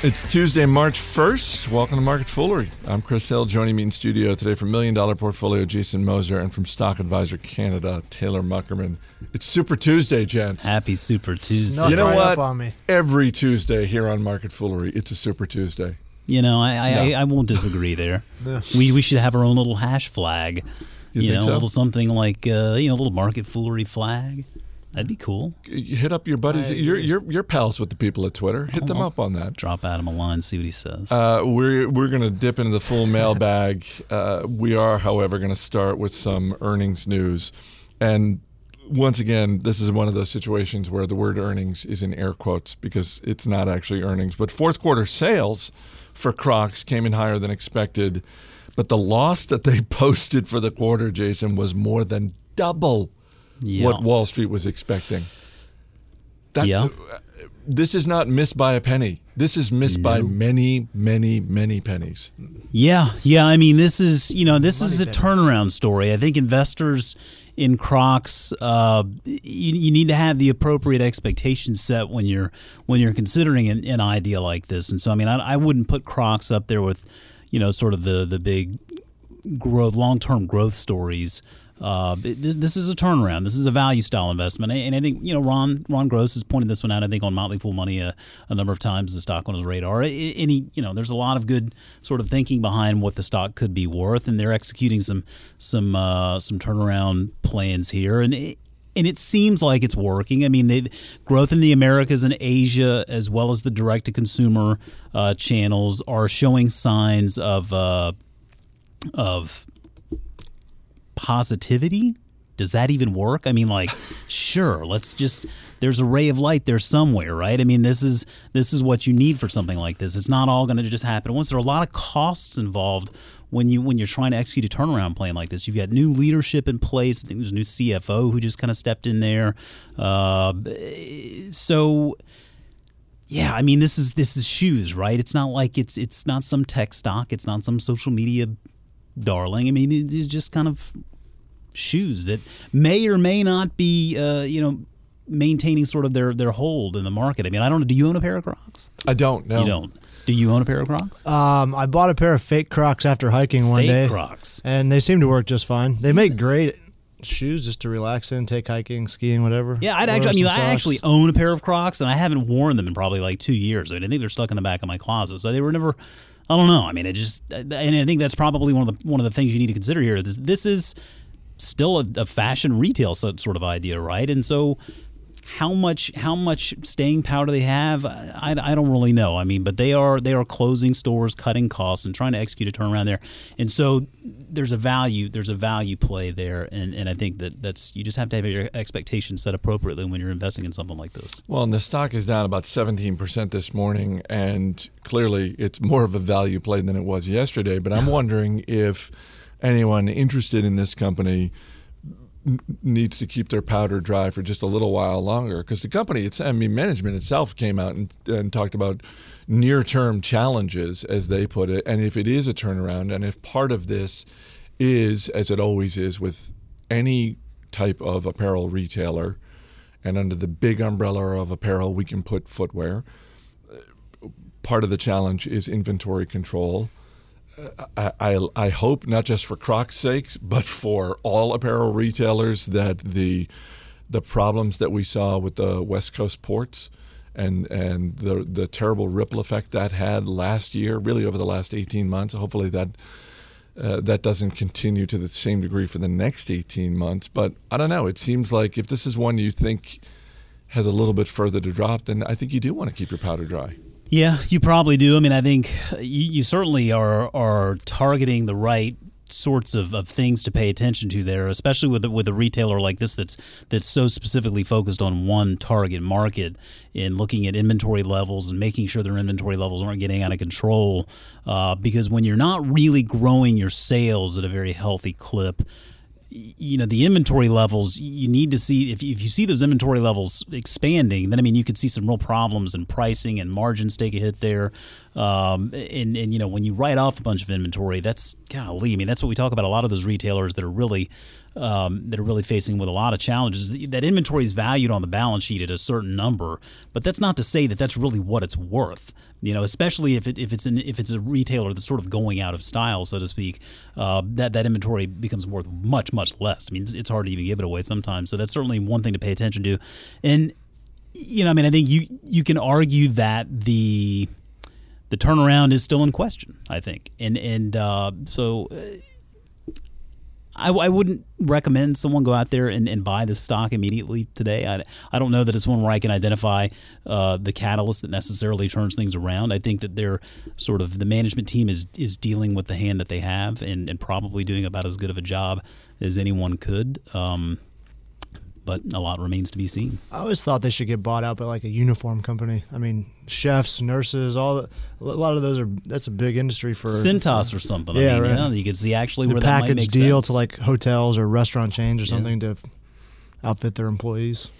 It's Tuesday, March 1st. Welcome to Market Foolery. I'm Chris Hill. Joining me in studio today from Million Dollar Portfolio, Jason Moser, and from Stock Advisor Canada, Taylor Muckerman. It's Super Tuesday, gents. Happy Super Tuesday. Snuck you know right what? up on me. Every Tuesday here on Market Foolery, it's a Super Tuesday. You know, I I, No. I, I won't disagree there. Yeah. We we should have our own little hash flag. You You, think know, so? a little something like uh, you know, a little market foolery flag. That'd be cool. Hit up your buddies. You're, you're, you're pals with the people at Twitter. Hit them up on that. Drop Adam a line, see what he says. Uh, we're we're going to dip into the full mailbag. Uh, we are, however, going to start with some earnings news. And once again, this is one of those situations where the word earnings is in air quotes because it's not actually earnings. But fourth quarter sales for Crocs came in higher than expected. But the loss that they posted for the quarter, Jason, was more than double yeah. what Wall Street was expecting. That, Yeah. This is not missed by a penny. This is missed by many, many, many pennies. Yeah, yeah. I mean, this is you know this is a Money turnaround story. I think investors in Crocs, uh, you, you need to have the appropriate expectations set when you're when you're considering an, an idea like this. And so, I mean, I, I wouldn't put Crocs up there with you know sort of the the big growth, long term growth stories. Uh, this, this is a turnaround. This is a value style investment, and I think you know Ron Ron Gross has pointed this one out. I think on Motley Fool Money a, a number of times. The stock on his radar. Any you know, there's a lot of good sort of thinking behind what the stock could be worth, and they're executing some some uh, some turnaround plans here, and. It, and it seems like it's working. I mean, growth in the Americas and Asia, as well as the direct-to-consumer uh, channels, are showing signs of uh, of positivity? Does that even work? I mean like sure let's just there's a ray of light there somewhere right? I mean this is this is what you need for something like this. It's not all going to just happen once. There are a lot of costs involved when you when you're trying to execute a turnaround plan like this. You've got new leadership in place. I think there's a new cfo who just kind of stepped in there. Uh, so yeah, I mean this is this is shoes, right? It's not like it's it's not some tech stock, it's not some social media darling. I mean it's just kind of shoes that may or may not be uh, you know maintaining sort of their their hold in the market. I mean, I don't know. Do you own a pair of Crocs? I don't know. You don't. Do you own a pair of Crocs? Um, I bought a pair of fake Crocs after hiking one Fake day, Crocs. and they seem to work just fine. They make great shoes just to relax in, take hiking, skiing, whatever. Yeah, I'd actually. I mean, some I actually own a pair of Crocs, and I haven't worn them in probably like two years. I mean, I think they're stuck in the back of my closet, so they were never. I don't know. I mean, it just, and I think that's probably one of the one of the things you need to consider here. This, this is still a, a fashion retail sort of idea, right? And so, how much how much staying power do they have? I, I don't really know. I mean, but they are they are closing stores, cutting costs, and trying to execute a turnaround there. And so there's a value there's a value play there, and, and I think that that's you just have to have your expectations set appropriately when you're investing in something like this. Well, and the stock is down about 17% this morning, and clearly it's more of a value play than it was yesterday. But I'm wondering if anyone interested in this company needs to keep their powder dry for just a little while longer. Because the company it's I mean management itself came out and, and talked about near-term challenges as they put it and if it is a turnaround and if part of this is as it always is with any type of apparel retailer and under the big umbrella of apparel we can put footwear uh, part of the challenge is inventory control I, I, hope not just for Crocs' sakes, but for all apparel retailers that the the problems that we saw with the West Coast ports and and the the terrible ripple effect that had last year, really over the last 18 months. Hopefully that uh, that doesn't continue to the same degree for the next 18 months. But I don't know. It seems like if this is one you think has a little bit further to drop, then I think you do want to keep your powder dry. Yeah, you probably do. I mean, I think you, you certainly are are targeting the right sorts of, of things to pay attention to there, especially with with a retailer like this that's that's so specifically focused on one target market in looking at inventory levels and making sure their inventory levels aren't getting out of control. Uh, because when you're not really growing your sales at a very healthy clip, you know the inventory levels you need to see if you, if you see those inventory levels expanding then i mean you could see some real problems in pricing and margins take a hit there um, and and you know when you write off a bunch of inventory that's golly i mean that's what we talk about a lot of those retailers that are really um, that are really facing with a lot of challenges. That inventory is valued on the balance sheet at a certain number, but that's not to say that that's really what it's worth. You know, especially if it, if it's an, if it's a retailer that's sort of going out of style, so to speak, uh, that that inventory becomes worth much much less. I mean, it's, it's hard to even give it away sometimes. So that's certainly one thing to pay attention to, and you know, I mean, I think you you can argue that the the turnaround is still in question. I think, and and uh, so. I, I, wouldn't recommend someone go out there and, and, buy the stock immediately today. I, I don't know that it's one where I can identify uh, the catalyst that necessarily turns things around. I think that they're sort of the management team is is dealing with the hand that they have and, and probably doing about as good of a job as anyone could. Um, but a lot remains to be seen. I always thought they should get bought out by like a uniform company. I mean, chefs, nurses, all a lot of those are that's a big industry for Cintas or something. Yeah, I mean, right. You, know, you could see actually the where that might package make deal sense. to like hotels or restaurant chains or something to outfit their employees.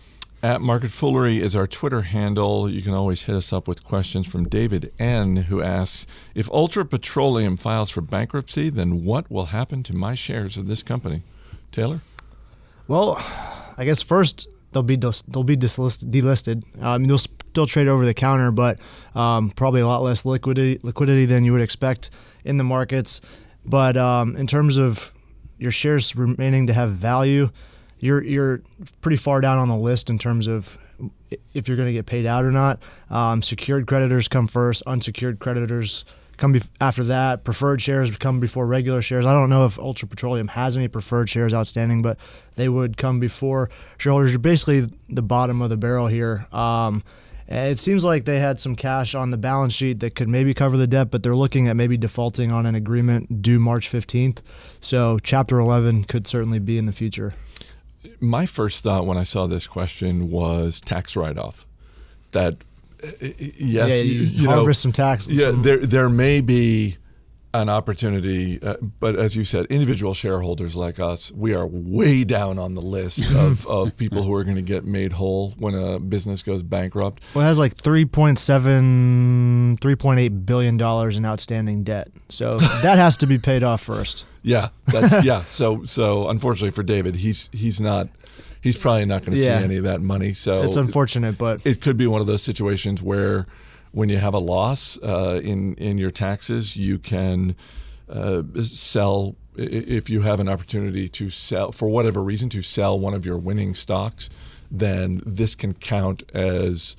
At Market Foolery is our Twitter handle. You can always hit us up with questions from David N., who asks If Ultra Petroleum files for bankruptcy, then what will happen to my shares of this company? Taylor? Well, I guess first they'll be they'll be dislisted, delisted. Uh, I mean, they'll still trade over the counter, but um, probably a lot less liquidity liquidity than you would expect in the markets. But um, in terms of your shares remaining to have value, you're you're pretty far down on the list in terms of if you're going to get paid out or not. Um, secured creditors come first. Unsecured creditors come after that. Preferred shares come before regular shares. I don't know if Ultra Petroleum has any preferred shares outstanding, but they would come before shareholders. You're basically the bottom of the barrel here. Um, it seems like they had some cash on the balance sheet that could maybe cover the debt, but they're looking at maybe defaulting on an agreement due March 15th. So Chapter 11 could certainly be in the future. My first thought when I saw this question was tax write off. That yes, yeah, you, you, harvest know, some taxes. Yeah, there there may be an opportunity, uh, but as you said, individual shareholders like us, we are way down on the list of, of people who are going to get made whole when a business goes bankrupt. Well, it has like 3.7, 3.8 billion dollars in outstanding debt, so that has to be paid off first. Yeah, yeah. So so unfortunately for David, he's he's not. He's probably not going to Yeah. see any of that money. So It's unfortunate, but it could be one of those situations where when you have a loss uh, in in your taxes, you can uh, sell if you have an opportunity to sell for whatever reason to sell one of your winning stocks. Then this can count as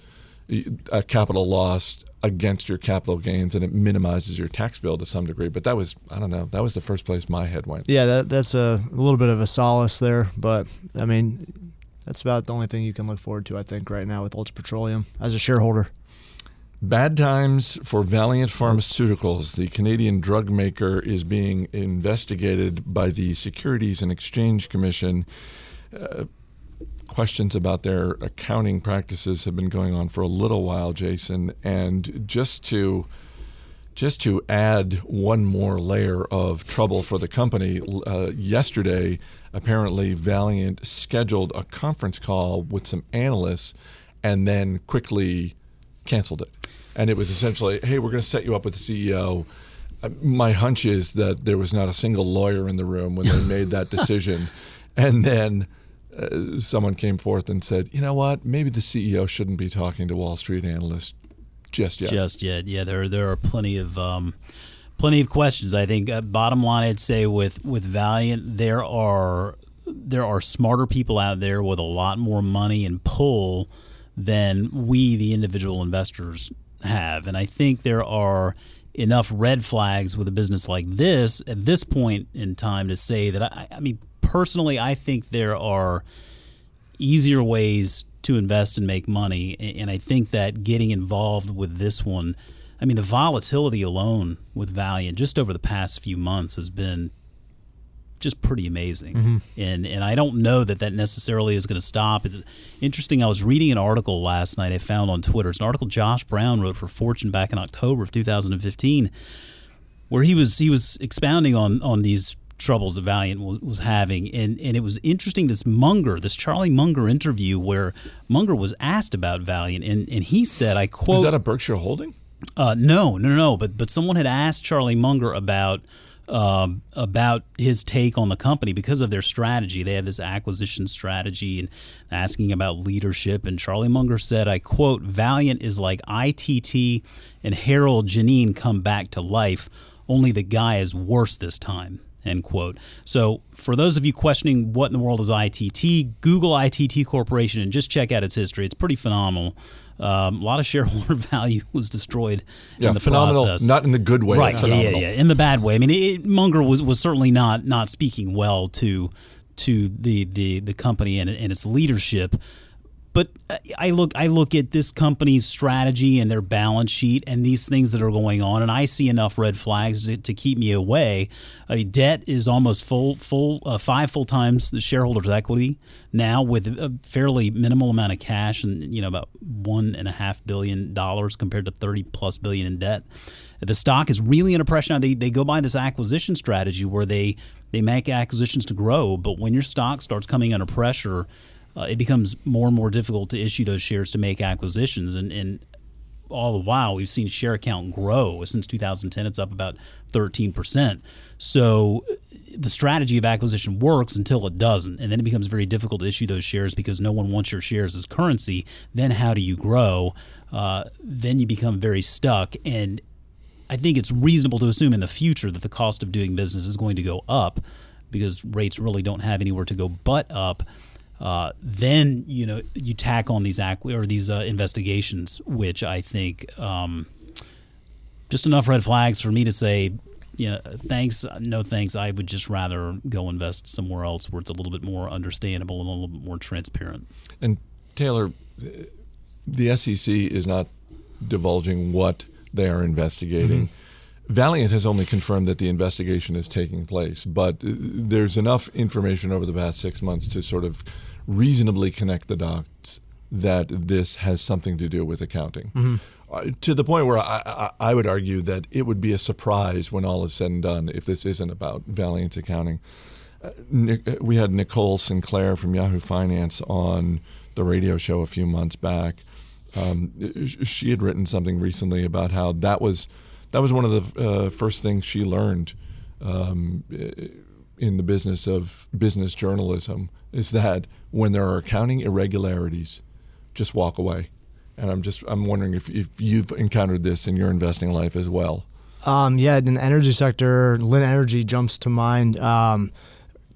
a capital loss against your capital gains, and it minimizes your tax bill to some degree. But that was I don't know that was the first place my head went. yeah, that, that's a, a little bit of a solace there. But I mean, that's about the only thing you can look forward to, I think, right now with Ultra Petroleum as a shareholder. Bad times for Valeant Pharmaceuticals. The Canadian drug maker is being investigated by the Securities and Exchange Commission. Uh, questions about their accounting practices have been going on for a little while, Jason. And just to just to add one more layer of trouble for the company, uh, yesterday, apparently Valeant scheduled a conference call with some analysts and then quickly canceled it. And it was essentially, hey, we're going to set you up with the CEO. Uh, My hunch is that there was not a single lawyer in the room when they made that decision. And then uh, someone came forth and said, you know what, maybe the CEO shouldn't be talking to Wall Street analysts just yet. just yet. Yeah, there there are plenty of um, plenty of questions. I think uh, bottom line, I'd say with with Valeant, there are there are smarter people out there with a lot more money and pull than we, the individual investors, have, and I think there are enough red flags with a business like this at this point in time to say that I, I mean personally, I think there are easier ways to invest and make money. And I think that getting involved with this one, I mean, the volatility alone with Valeant just over the past few months has been just pretty amazing. Mm-hmm. And and I don't know that that necessarily is going to stop. It's interesting. I was reading an article last night I found on Twitter. It's an article Josh Brown wrote for Fortune back in October of 2015 where he was he was expounding on on these troubles that Valeant was, was having, and and it was interesting. This Munger, this Charlie Munger interview, where Munger was asked about Valeant, and and he said, I quote, Is that a Berkshire holding? uh, no, no, no. But but someone had asked Charlie Munger about um, about his take on the company because of their strategy. They have this acquisition strategy and asking about leadership. And Charlie Munger said, I quote, Valeant is like ITT and Harold Geneen come back to life, only the guy is worse this time. End quote. So, for those of you questioning what in the world is ITT, Google ITT Corporation and just check out its history. It's pretty phenomenal. Um, a lot of shareholder value was destroyed yeah, in the phenomenal, process. Not in the good way. right? Yeah, yeah, yeah. In the bad way. I mean, it, Munger was, was certainly not not speaking well to to the the the company and, and its leadership. But I look I look at this company's strategy and their balance sheet and these things that are going on, and I see enough red flags to, to keep me away. I mean, debt is almost full full uh, five full times the shareholders' equity now, with a fairly minimal amount of cash and you know about one and a half billion dollars compared to thirty plus billion in debt. The stock is really under pressure now. They they go by this acquisition strategy where they they make acquisitions to grow, but when your stock starts coming under pressure uh, it becomes more and more difficult to issue those shares to make acquisitions. And, and all the while, we've seen share count grow since 2010. It's up about 13%. So the strategy of acquisition works until it doesn't. And then it becomes very difficult to issue those shares because no one wants your shares as currency. Then how do you grow? Uh, then you become very stuck. And I think it's reasonable to assume in the future that the cost of doing business is going to go up because rates really don't have anywhere to go but up. Uh, then you know you tack on these ac- or these uh, investigations, which I think um, just enough red flags for me to say, you know, thanks, no thanks. I would just rather go invest somewhere else where it's a little bit more understandable and a little bit more transparent. And Taylor, the SEC is not divulging what they are investigating. Mm-hmm. Valeant has only confirmed that the investigation is taking place, but there's enough information over the past six months to sort of reasonably connect the dots that this has something to do with accounting. Mm-hmm. Uh, to the point where I, I, I, would argue that it would be a surprise when all is said and done if this isn't about Valeant's accounting. Uh, Nick, we had Nicole Sinclair from Yahoo Finance on the radio show a few months back. Um, she had written something recently about how that was that was one of the uh, first things she learned um, in the business of business journalism is that when there are accounting irregularities, just walk away. And I'm just I'm wondering if, if you've encountered this in your investing life as well. Um, yeah, in the energy sector, Linn Energy jumps to mind. Um,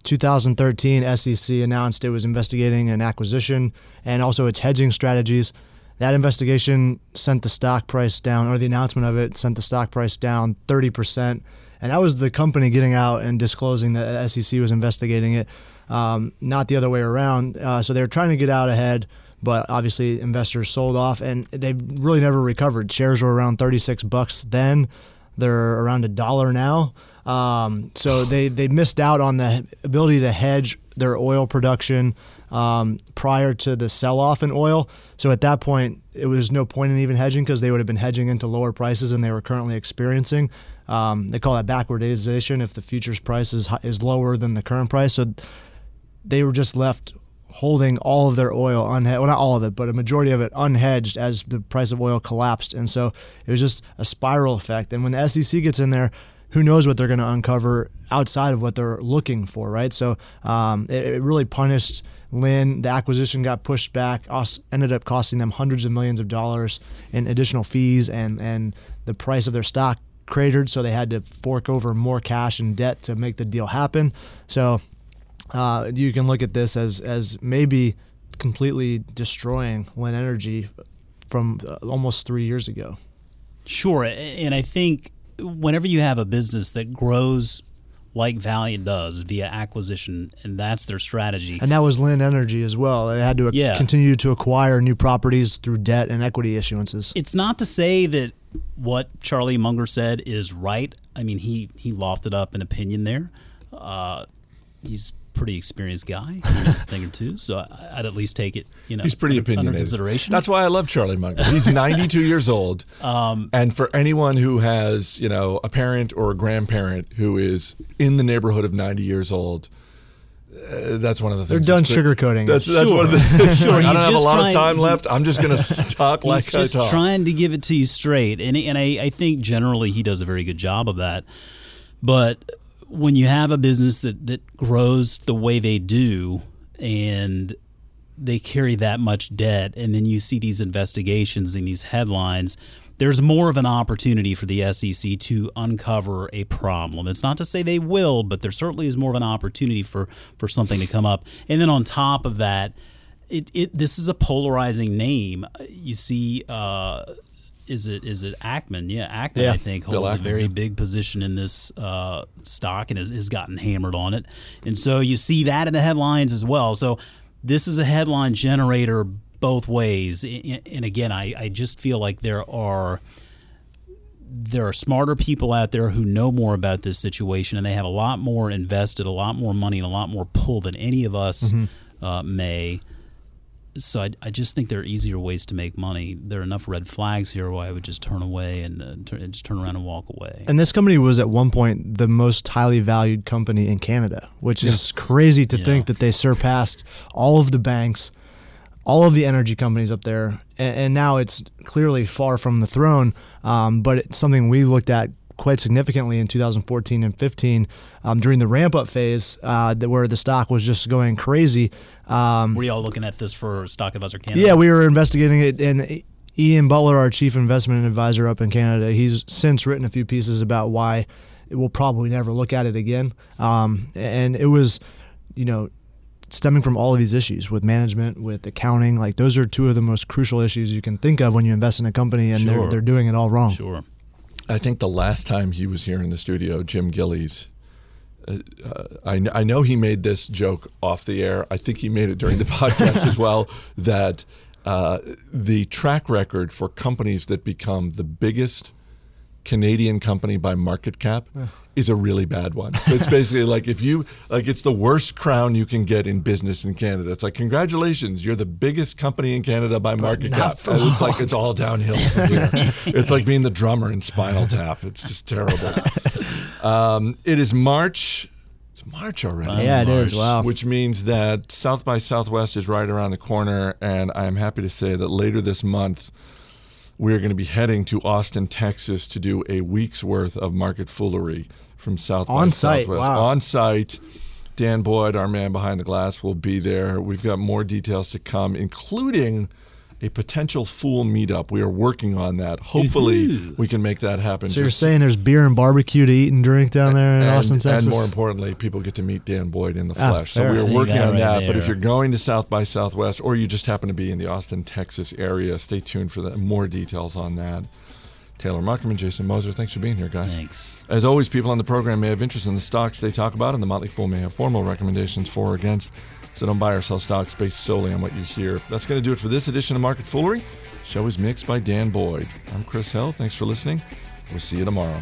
2013, SEC announced it was investigating an acquisition and also its hedging strategies. That investigation sent the stock price down, or the announcement of it sent the stock price down 30%. And that was the company getting out and disclosing that SEC was investigating it, um, not the other way around. Uh, so they were trying to get out ahead, but obviously investors sold off, and they've really never recovered. Shares were around 36 bucks then; they're around a dollar now. Um, so they they missed out on the ability to hedge their oil production um, prior to the sell off in oil. So at that point, it was no point in even hedging because they would have been hedging into lower prices than they were currently experiencing. Um, they call that backwardation if the futures price is, is lower than the current price. So they were just left holding all of their oil unhedged. Well, not all of it, but a majority of it unhedged as the price of oil collapsed. And so it was just a spiral effect. And when the SEC gets in there, who knows what they're going to uncover outside of what they're looking for, right? So um, it, it, really punished Linn. The acquisition got pushed back, ended up costing them hundreds of millions of dollars in additional fees, and and the price of their stock cratered, so they had to fork over more cash and debt to make the deal happen. So uh, you can look at this as as maybe completely destroying Linn Energy from uh, almost three years ago. Sure, and I think whenever you have a business that grows like Valeant does via acquisition, and that's their strategy. And that was Linn Energy as well. They had to yeah. continue to acquire new properties through debt and equity issuances. It's not to say that what Charlie Munger said is right. I mean, he he lofted up an opinion there. Uh, he's pretty experienced guy. He knows a thing or two, so I'd at least take it. You know, he's pretty under, opinionated. Under consideration. That's why I love Charlie Munger. He's 92 years old, um, and for anyone who has you know a parent or a grandparent who is in the neighborhood of 90 years old. Uh, that's one of the things. They're done sugarcoating. That's, that's sure. one of the. sure, I don't have a lot trying, of time left. I'm just going to talk like he's just I talk. trying to give it to you straight, and and I, I think generally he does a very good job of that. But when you have a business that, that grows the way they do and they carry that much debt, and then you see these investigations and these headlines, there's more of an opportunity for the SEC to uncover a problem. It's not to say they will, but there certainly is more of an opportunity for, for something to come up. And then on top of that, it, it this is a polarizing name. You see, uh, is it is it Ackman? Yeah, Ackman. Yeah. I think holds a very yeah. big position in this uh, stock and has, has gotten hammered on it. And so you see that in the headlines as well. So this is a headline generator both ways. And and again, I, I just feel like there are there are smarter people out there who know more about this situation and they have a lot more invested, a lot more money, and a lot more pull than any of us Mm-hmm. uh, may. So I, I just think there are easier ways to make money. There are enough red flags here where I would just turn away and uh, turn, just turn around and walk away. And this company was at one point the most highly valued company in Canada, which is crazy to Yeah. think that they surpassed all of the banks, all of the energy companies up there, and, and now it's clearly far from the throne. Um, but it's something we looked at quite significantly in 2014 and 15 um, during the ramp up phase, uh, where the stock was just going crazy. Um, Were y'all looking at this for Stock Advisor Canada? yeah, we were investigating it, and Iain Butler, our chief investment advisor up in Canada, he's since written a few pieces about why we'll probably never look at it again. Um, and it was, you know, stemming from all of these issues with management, with accounting. Like those are two of the most crucial issues you can think of when you invest in a company, and Sure. they're they're doing it all wrong. Sure. I think the last time he was here in the studio, Jim Gillies, uh, uh, I, I know he made this joke off the air. I think he made it during the podcast as well that uh, the track record for companies that become the biggest Canadian company by market cap is a really bad one. It's basically like if you like it's the worst crown you can get in business in Canada. It's like congratulations, you're the biggest company in Canada by market cap. And it's like it's all downhill from here. it's like being the drummer in Spinal Tap. It's just terrible. Um, it is March. It's March already. Yeah, it is. Wow. Which means that South by Southwest is right around the corner, and I am happy to say that later this month we are going to be heading to Austin, Texas, to do a week's worth of market foolery from South On site, wow. On site. Dan Boyd, our man behind the glass, will be there. We've got more details to come, including a potential fool meetup. We are working on that. Hopefully, we can make that happen. So you're Just- saying there's beer and barbecue to eat and drink down there in and, Austin, Texas? and more importantly, people get to meet Dan Boyd in the Ah, flesh. So we are working got on right that. But if you're going to South by Southwest, or you just happen to be in the Austin, Texas area, stay tuned for that. More details on that. Taylor Muckerman, Jason Moser, thanks for being here, guys. Thanks. As always, people on the program may have interest in the stocks they talk about, and the Motley Fool may have formal recommendations for or against. So don't buy or sell stocks based solely on what you hear. That's going to do it for this edition of Market Foolery. Show is mixed by Dan Boyd. I'm Chris Hill. Thanks for listening. We'll see you tomorrow.